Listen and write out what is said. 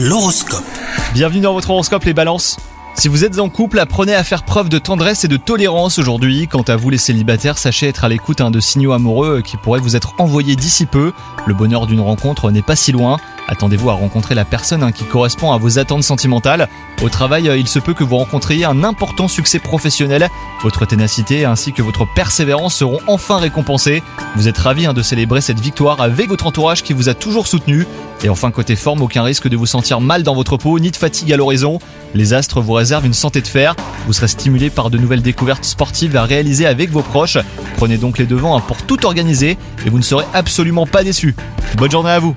L'horoscope. Bienvenue dans votre horoscope les balances. Si vous êtes en couple, apprenez à faire preuve de tendresse et de tolérance aujourd'hui. Quant à vous les célibataires, sachez être à l'écoute hein, de signaux amoureux qui pourraient vous être envoyés d'ici peu. Le bonheur d'une rencontre n'est pas si loin. Attendez-vous à rencontrer la personne hein, qui correspond à vos attentes sentimentales. Au travail, euh, il se peut que vous rencontriez un important succès professionnel. Votre ténacité ainsi que votre persévérance seront enfin récompensées. Vous êtes ravis hein, de célébrer cette victoire avec votre entourage qui vous a toujours soutenu. Et enfin, côté forme, aucun risque de vous sentir mal dans votre peau, ni de fatigue à l'horizon. Les astres vous réservent une santé de fer. Vous serez stimulé par de nouvelles découvertes sportives à réaliser avec vos proches. Prenez donc les devants hein, pour tout organiser et vous ne serez absolument pas déçus. Bonne journée à vous